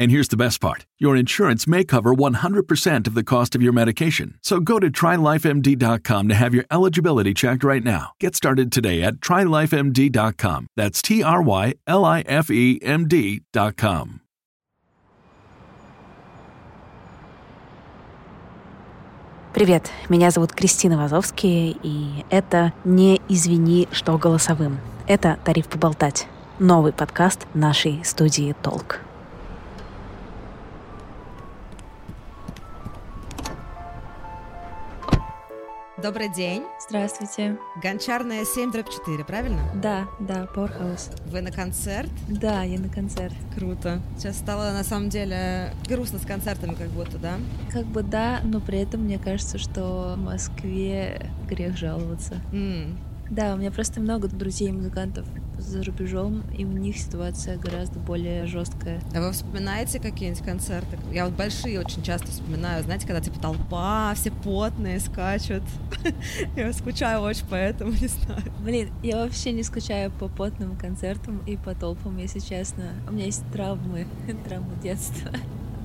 And here's the best part your insurance may cover 100% of the cost of your medication. So go to trylifemd.com to have your eligibility checked right now. Get started today at trylifemd.com. That's T R Y L I F E M D.com. Привет, меня зовут Кристина Вазовский, и это «Не извини, что голосовым». Это «Тариф поболтать» — новый подкаст нашей студии «Толк». Добрый день. Здравствуйте. Гончарная 7 дробь 4, правильно? Да, да, Powerhouse. Вы на концерт? Да, я на концерт. Круто. Сейчас стало, на самом деле, грустно с концертами как будто, да? Как бы да, но при этом мне кажется, что в Москве грех жаловаться. М. Да, у меня просто много друзей-музыкантов за рубежом, и у них ситуация гораздо более жесткая. А вы вспоминаете какие-нибудь концерты? Я вот большие очень часто вспоминаю, знаете, когда типа толпа, все потные, скачут. Я скучаю очень по этому, не знаю. Блин, я вообще не скучаю по потным концертам и по толпам, если честно. У меня есть травмы, травмы детства,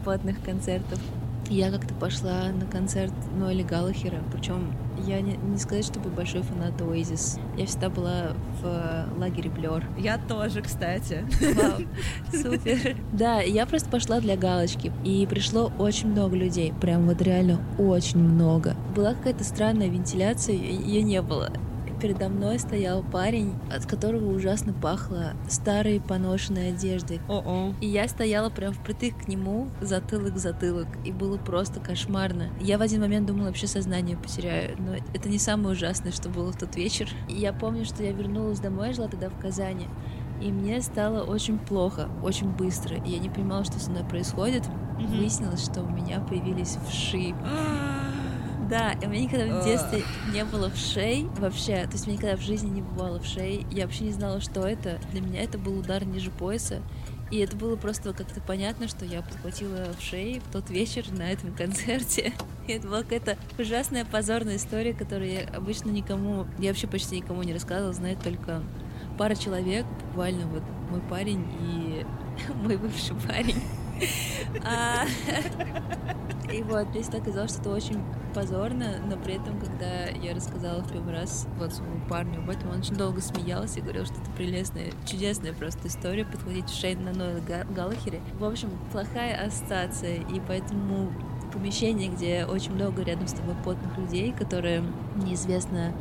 потных концертов. Я как-то пошла на концерт Ноэля Галлахера, причем я не, не сказать, чтобы большой фанат Oasis. Я всегда была в лагере Блер. Я тоже, кстати. Вау, супер. Да, я просто пошла для галочки, и пришло очень много людей, прям вот реально очень много. Была какая-то странная вентиляция, ее не было. Передо мной стоял парень, от которого ужасно пахло старой поношенной одеждой. О-о. И я стояла прям впритык к нему, затылок затылок, и было просто кошмарно. Я в один момент думала, вообще сознание потеряю, но это не самое ужасное, что было в тот вечер. И я помню, что я вернулась домой, жила тогда в Казани, и мне стало очень плохо, очень быстро. И я не понимала, что со мной происходит. Выяснилось, что у меня появились вши. Да, и у меня никогда в детстве не было вшей вообще. То есть у меня никогда в жизни не бывало вшей. Я вообще не знала, что это. Для меня это был удар ниже пояса. И это было просто как-то понятно, что я подхватила в шеи в тот вечер на этом концерте. И это была какая-то ужасная позорная история, которую я обычно никому, я вообще почти никому не рассказывала, знает только пара человек, буквально вот мой парень и мой бывший парень. И вот, мне всегда казалось, что это очень позорно, но при этом, когда я рассказала в первый раз вот своему парню об этом, он очень долго смеялся и говорил, что это прелестная, чудесная просто история, подходить в шею на Нойл Галлахере. В общем, плохая ассоциация, и поэтому помещение, где очень много рядом с тобой потных людей, которые неизвестно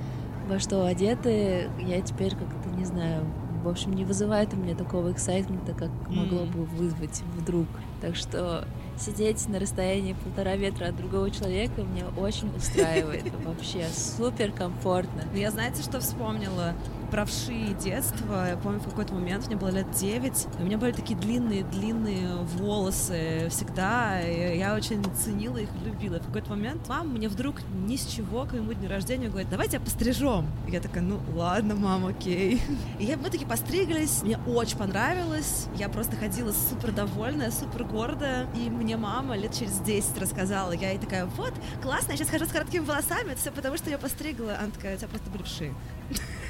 во что одеты, я теперь как-то не знаю, в общем, не вызывает у меня такого эксайтмента, как могло бы вызвать вдруг. Так что сидеть на расстоянии полтора метра от другого человека меня очень устраивает. Вообще супер комфортно. Ну, Я знаете, что вспомнила? Правши детства. Я помню, в какой-то момент, мне было лет 9, у меня были такие длинные-длинные волосы всегда, и я очень ценила их, любила. В какой-то момент мама мне вдруг ни с чего к моему дню рождения говорит, давайте пострижем. И я такая, ну ладно, мама, окей. И мы таки постриглись, мне очень понравилось, я просто ходила супер довольная, супер гордая, и мне мама лет через 10 рассказала, я ей такая, вот, классно, я сейчас хожу с короткими волосами, это все потому, что я постригла. Она такая, у тебя просто вши.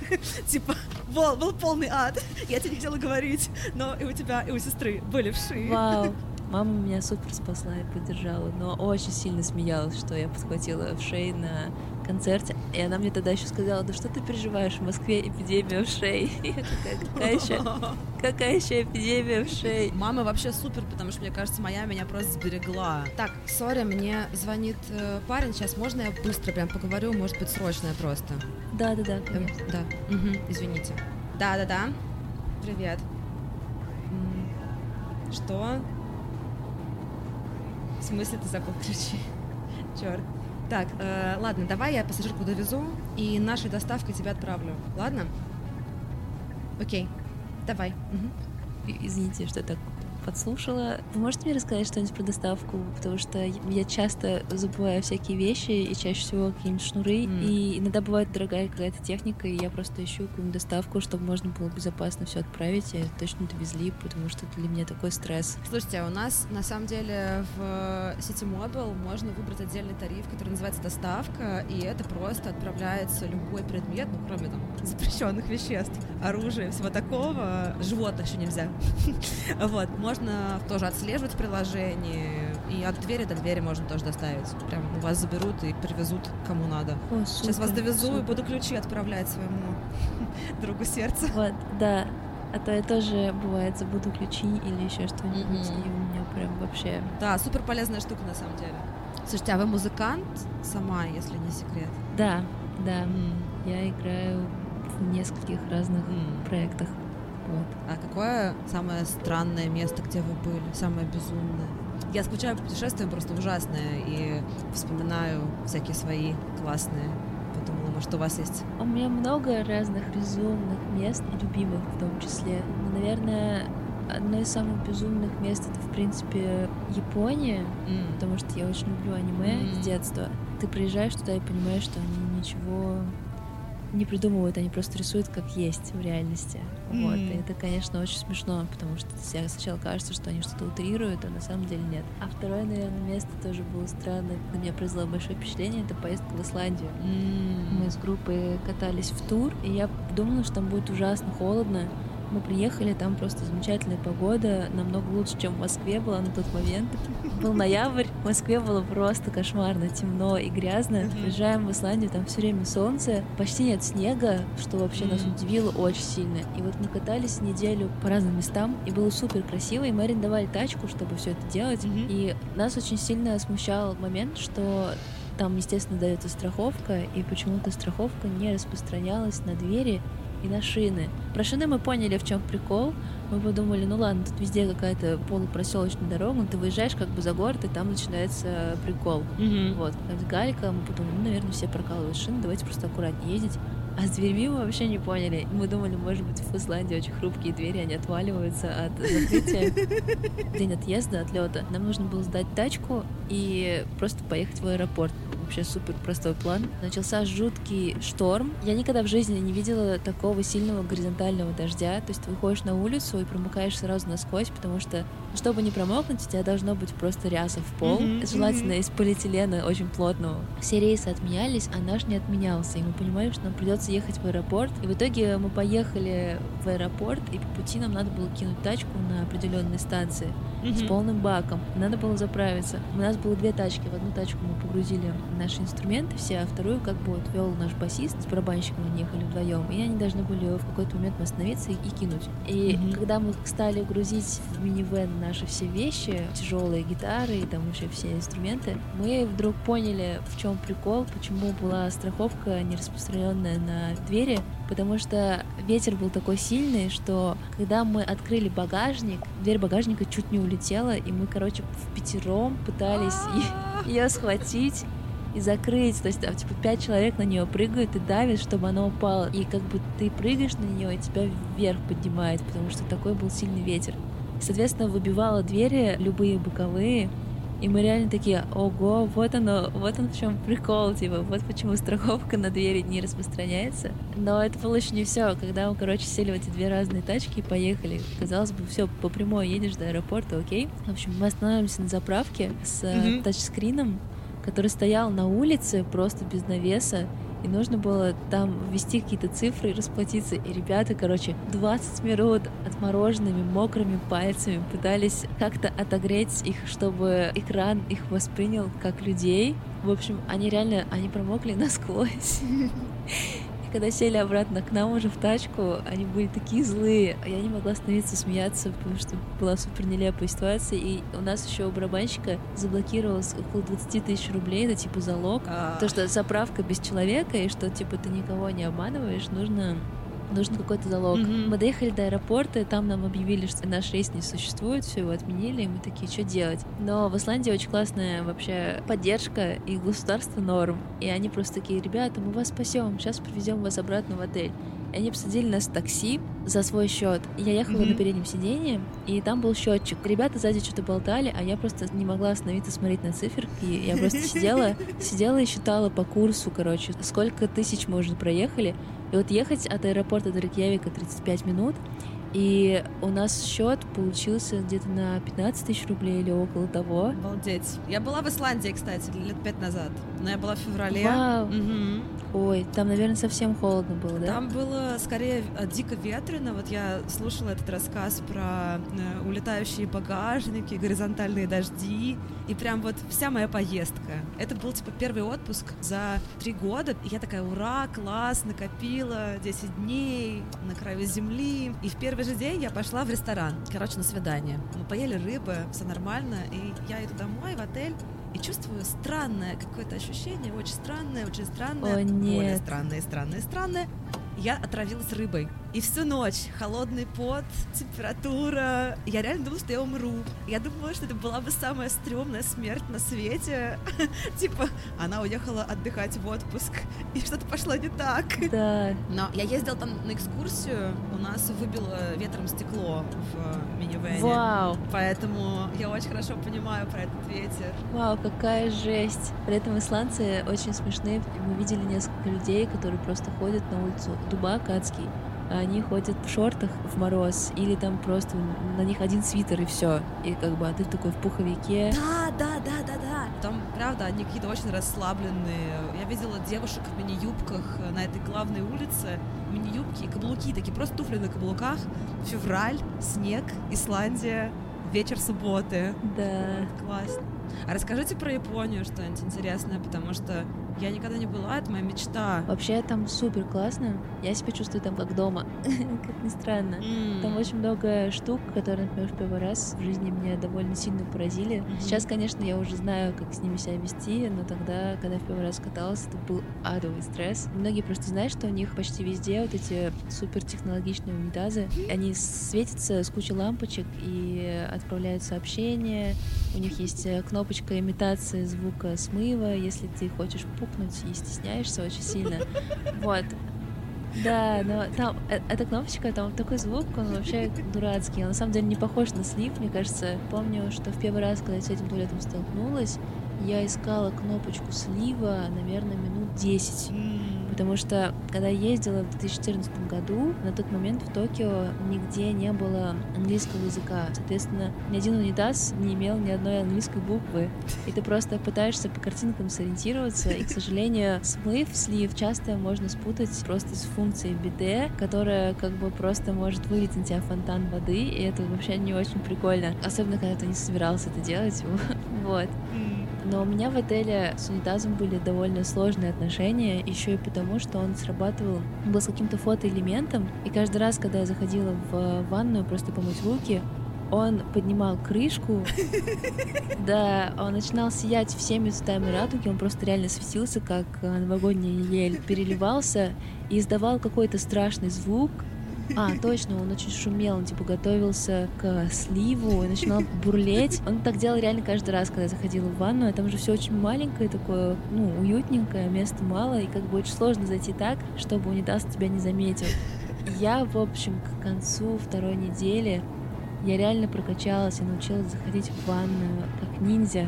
Типа, был, был полный ад. Я тебе не хотела говорить, но и у тебя, и у сестры были вши. Вау. Мама меня супер спасла и поддержала, но очень сильно смеялась, что я подхватила в шеи на концерте. И она мне тогда еще сказала, да что ты переживаешь, в Москве эпидемия в шее. Я такая, какая еще, какая еще эпидемия в шее? Мама вообще супер, потому что, мне кажется, моя меня просто сберегла. Так, сори, мне звонит э, парень, сейчас можно я быстро прям поговорю, может быть, срочное просто? Да-да-да, Эм, да, Мгм, извините. Да-да-да, привет. М, Что? В смысле ты забыл ключи? Черт. Так, э, ладно, давай я пассажирку довезу и нашей доставкой тебя отправлю. Ладно? Окей. Давай. И- Извините, что так подслушала. Вы можете мне рассказать что-нибудь про доставку? Потому что я часто забываю всякие вещи, и чаще всего какие-нибудь шнуры, М. и иногда бывает дорогая какая-то техника, и я просто ищу какую-нибудь доставку, чтобы можно было безопасно все отправить, и точно довезли, потому что это для меня такой стресс. Слушайте, а у нас на самом деле в City Mobile можно выбрать отдельный тариф, который называется доставка, и это просто отправляется любой предмет, ну кроме там запрещенных веществ, оружия, всего такого. Животных еще нельзя. Вот, можно тоже отслеживать в приложении, и от двери до двери можно тоже доставить. Прям у вас заберут и привезут кому надо. О, Сейчас вас супер, довезу и супер. буду ключи отправлять своему другу сердца. Вот, да. А то я тоже, бывает, забуду ключи или еще что-нибудь, Мгм. и у меня прям вообще... Да, супер полезная штука на самом деле. Слушайте, а вы музыкант сама, если не секрет? Да, да, М. я играю в нескольких разных М. проектах. Вот. А какое самое странное место, где вы были? Самое безумное? Я скучаю по путешествиям просто ужасное и вспоминаю всякие свои классные. Подумала, может, у вас есть... У меня много разных безумных мест, и любимых в том числе. Но, наверное, одно из самых безумных мест это, в принципе, Япония, М. потому что я очень люблю аниме Мгм. с детства. Ты приезжаешь туда и понимаешь, что они ничего не придумывают, они просто рисуют как есть в реальности. Вот. Мгм. И это, конечно, очень смешно, потому что сначала кажется, что они что-то утрируют, а на самом деле нет. А второе, наверное, место тоже было странное, на меня произвело большое впечатление, это поездка в Исландию. М. Мы с группой катались в тур, и я думала, что там будет ужасно холодно. Мы приехали, там просто замечательная погода, намного лучше, чем в Москве была на тот момент. Был ноябрь, в Москве было просто кошмарно, темно и грязно. Приезжаем в Исландию, там все время солнце, почти нет снега, что вообще нас удивило очень сильно. И вот мы катались неделю по разным местам, и было супер красиво, и мы арендовали тачку, чтобы все это делать. И нас очень сильно смущал момент, что там, естественно, дается страховка, и почему-то страховка не распространялась на двери и на шины. Про шины мы поняли, в чем прикол. Мы подумали, ну ладно, тут везде какая-то полупроселочная дорога, но ты выезжаешь как бы за город, и там начинается прикол. Мгм. Вот, как галька, мы подумали, ну, наверное, все прокалывают шины, давайте просто аккуратнее ездить. А с дверьми мы вообще не поняли. Мы думали, может быть, в Исландии очень хрупкие двери, они отваливаются от закрытия. День отъезда, отлета. Нам нужно было сдать тачку и просто поехать в аэропорт. Вообще супер простой план. Начался жуткий шторм. Я никогда в жизни не видела такого сильного горизонтального дождя. То есть ты выходишь на улицу и промокаешь сразу насквозь, потому что, чтобы не промокнуть, у тебя должно быть просто ряса в пол. Мгм, Желательно мгм. из полиэтилена очень плотного. Все рейсы отменялись, а наш не отменялся. И мы понимали, что нам придется ехать в аэропорт. И в итоге мы поехали в аэропорт, и по пути нам надо было кинуть тачку на определенной станции с Мгм. полным баком. Надо было заправиться. У нас было две тачки. В одну тачку мы погрузили наши инструменты все, а вторую как бы вот вел наш басист. С барабанщиком мы ехали вдвоем. И они должны были в какой-то момент остановиться и, и кинуть. И Мгм. когда мы стали грузить в минивэн наши все вещи, тяжелые гитары и там вообще все инструменты, мы вдруг поняли, в чем прикол, почему была страховка не распространенная на двери, потому что ветер был такой сильный, что когда мы открыли багажник, дверь багажника чуть не улетела, и мы, короче, в пятером пытались ее схватить. и закрыть. То есть там типа пять человек на нее прыгают и давят, чтобы она упала. И как бы ты прыгаешь на нее, и тебя вверх поднимает, потому что такой был сильный ветер. Соответственно, выбивала двери, любые боковые, и мы реально такие, ого, вот оно, вот он в чем прикол, типа, вот почему страховка на двери не распространяется. Но это было еще не все. Когда мы, короче, сели в эти две разные тачки и поехали, казалось бы, все, по прямой едешь до аэропорта, окей. В общем, мы останавливаемся на заправке с mm-hmm. тачскрином, который стоял на улице просто без навеса, и нужно было там ввести какие-то цифры и расплатиться. И ребята, короче, 20 минут отмороженными, мокрыми пальцами пытались как-то отогреть их, чтобы экран их воспринял как людей. В общем, они реально, они промокли насквозь когда сели обратно к нам уже в тачку, они были такие злые. Я не могла остановиться смеяться, потому что была супер нелепая ситуация. И у нас еще у барабанщика заблокировалось около 20 тысяч рублей, это типа залог. А... То, что заправка без человека, и что типа ты никого не обманываешь, нужно нужен какой-то залог. Mm-hmm. Мы доехали до аэропорта, и там нам объявили, что наш рейс не существует, все его отменили, и мы такие, что делать? Но в Исландии очень классная вообще поддержка и государство норм. И они просто такие, ребята, мы вас спасем, сейчас привезем вас обратно в отель. И они посадили нас в такси за свой счет. Я ехала mm-hmm. на переднем сиденье, и там был счетчик. Ребята сзади что-то болтали, а я просто не могла остановиться смотреть на циферки. Я просто сидела, сидела и считала по курсу, короче, сколько тысяч мы уже проехали. И вот ехать от аэропорта до Рейкьявика 35 минут, и у нас счет получился где-то на 15 тысяч рублей или около того. Обалдеть. Я была в Исландии, кстати, лет пять назад. Но я была в феврале. Вау. Угу. Ой, там, наверное, совсем холодно было, да? Там было скорее э, дико ветрено. Вот я слушала этот рассказ про э, улетающие багажники, горизонтальные дожди. И прям вот вся моя поездка. Это был, типа, первый отпуск за три года. И я такая, ура, класс, накопила 10 дней на краю земли. И в первый же день я пошла в ресторан, короче, на свидание. Мы поели рыбы, все нормально, и я иду домой в отель, и чувствую странное какое-то ощущение, очень странное, очень странное, О, нет. более странное, странное, странное. Я отравилась рыбой. И всю ночь холодный пот, температура. Я реально думала, что я умру. Я думала, что это была бы самая стрёмная смерть на свете. типа, она уехала отдыхать в отпуск, и что-то пошло не так. Да. Но я ездила там на экскурсию, у нас выбило ветром стекло в минивэне. Вау. Поэтому я очень хорошо понимаю про этот ветер. Вау, какая жесть. При этом исландцы очень смешные. Мы видели несколько людей, которые просто ходят на улицу. Дубак адский они ходят в шортах в мороз, или там просто на них один свитер и все. И как бы, а ты такой в пуховике. Да, да, да, да, да. Там, правда, они какие-то очень расслабленные. Я видела девушек в мини-юбках на этой главной улице. Мини-юбки и каблуки, такие просто туфли на каблуках. Февраль, снег, Исландия, вечер субботы. Да. Классно. А расскажите про Японию что-нибудь интересное, потому что я никогда не была, это моя мечта. Вообще там супер классно. Я себя чувствую там как дома, как ни странно. Mm. Там очень много штук, которые, например, в первый раз в жизни меня довольно сильно поразили. Mm-hmm. Сейчас, конечно, я уже знаю, как с ними себя вести, но тогда, когда в первый раз каталась, это был адовый стресс. Многие просто знают, что у них почти везде вот эти супер технологичные унитазы. Они светятся с кучей лампочек и отправляют сообщения. У них есть э, кнопочка имитации звука смыва, если ты хочешь пукнуть и стесняешься очень сильно. Вот. Да, но там э, эта кнопочка, там такой звук, он вообще дурацкий. Он на самом деле не похож на слив, мне кажется. Помню, что в первый раз, когда я с этим туалетом столкнулась, я искала кнопочку слива, наверное, минут 10 потому что когда я ездила в 2014 году, на тот момент в Токио нигде не было английского языка. Соответственно, ни один унитаз не имел ни одной английской буквы. И ты просто пытаешься по картинкам сориентироваться, и, к сожалению, смыв, слив часто можно спутать просто с функцией биде, которая как бы просто может вылить на тебя фонтан воды, и это вообще не очень прикольно. Особенно, когда ты не собирался это делать. Вот. Но у меня в отеле с унитазом были довольно сложные отношения, еще и потому, что он срабатывал, был с каким-то фотоэлементом, и каждый раз, когда я заходила в ванную просто помыть руки, он поднимал крышку, да, он начинал сиять всеми цветами радуги, он просто реально светился, как новогодняя ель, переливался и издавал какой-то страшный звук, А, точно, он очень шумел, он типа готовился к сливу и начинал бурлеть. Он так делал реально каждый раз, когда я заходила в ванну. Там же все очень маленькое такое, ну, уютненькое, места мало, и как бы очень сложно зайти так, чтобы унитаз тебя не заметил. Я, в общем, к концу второй недели я реально прокачалась и научилась заходить в ванную как ниндзя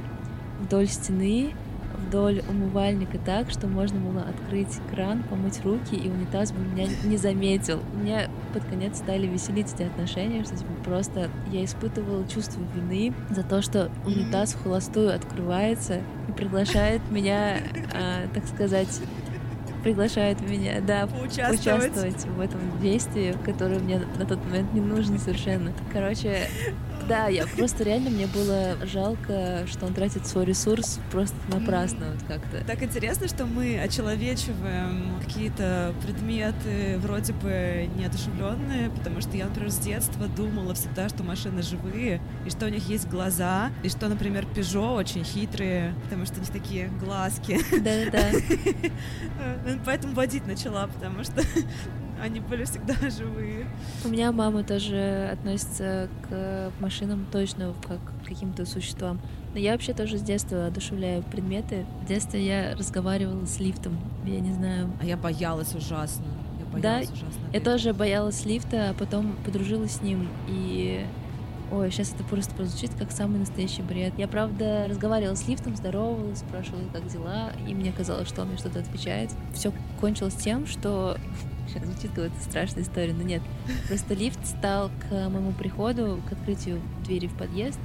вдоль стены, вдоль умывальника так, что можно было открыть кран, помыть руки, и унитаз бы меня не заметил. Меня под конец стали веселить эти отношения, что типа, просто я испытывала чувство вины за то, что унитаз в холостую открывается и приглашает меня, а, так сказать, приглашает меня, да, Поучаствовать. участвовать в этом действии, которое мне на тот момент не нужно совершенно. Короче, да, я просто реально мне было жалко, что он тратит свой ресурс просто напрасно вот как-то. Так интересно, что мы очеловечиваем какие-то предметы вроде бы неодушевленные, потому что я, например, с детства думала всегда, что машины живые, и что у них есть глаза, и что, например, Peugeot очень хитрые, потому что у них такие глазки. Да-да-да. Поэтому водить начала, потому что они были всегда живые. У меня мама тоже относится к машинам точно как к каким-то существам. Но я вообще тоже с детства одушевляю предметы. В детстве я разговаривала с лифтом. Я не знаю. А я боялась ужасно. Я Да, боялась ужасно. Я тоже боялась лифта, а потом подружилась с ним. И Ой, сейчас это просто прозвучит как самый настоящий бред. Я, правда, разговаривала с лифтом, здоровалась, спрашивала, как дела, и мне казалось, что он мне что-то отвечает. Все кончилось тем, что... Сейчас звучит какая-то страшная история, но нет. Просто лифт стал к моему приходу, к открытию двери в подъезд,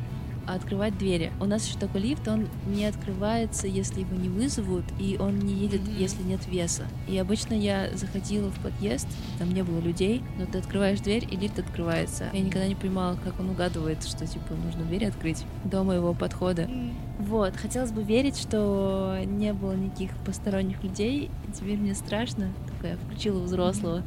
а открывать двери. У нас еще такой лифт, он не открывается, если его не вызовут, и он не едет, Мгм. если нет веса. И обычно я заходила в подъезд, там не было людей, но ты открываешь дверь, и лифт открывается. Я никогда не понимала, как он угадывает, что, типа, нужно дверь открыть до моего подхода. М. Вот, хотелось бы верить, что не было никаких посторонних людей, теперь мне страшно. Такая включила взрослого.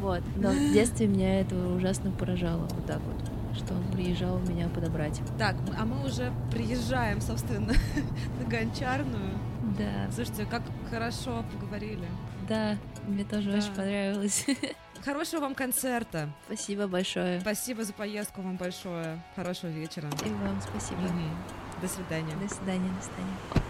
Вот. Но в детстве меня это ужасно поражало. Вот так вот. Что он приезжал меня подобрать. Так, а мы уже приезжаем, собственно, на Гончарную. Да, Слушайте, как хорошо поговорили. да, мне тоже Да. очень понравилось. Хорошего вам концерта. Спасибо большое. Спасибо за поездку вам большое. Хорошего вечера. И вам спасибо. Мгм. До свидания. До свидания, до свидания.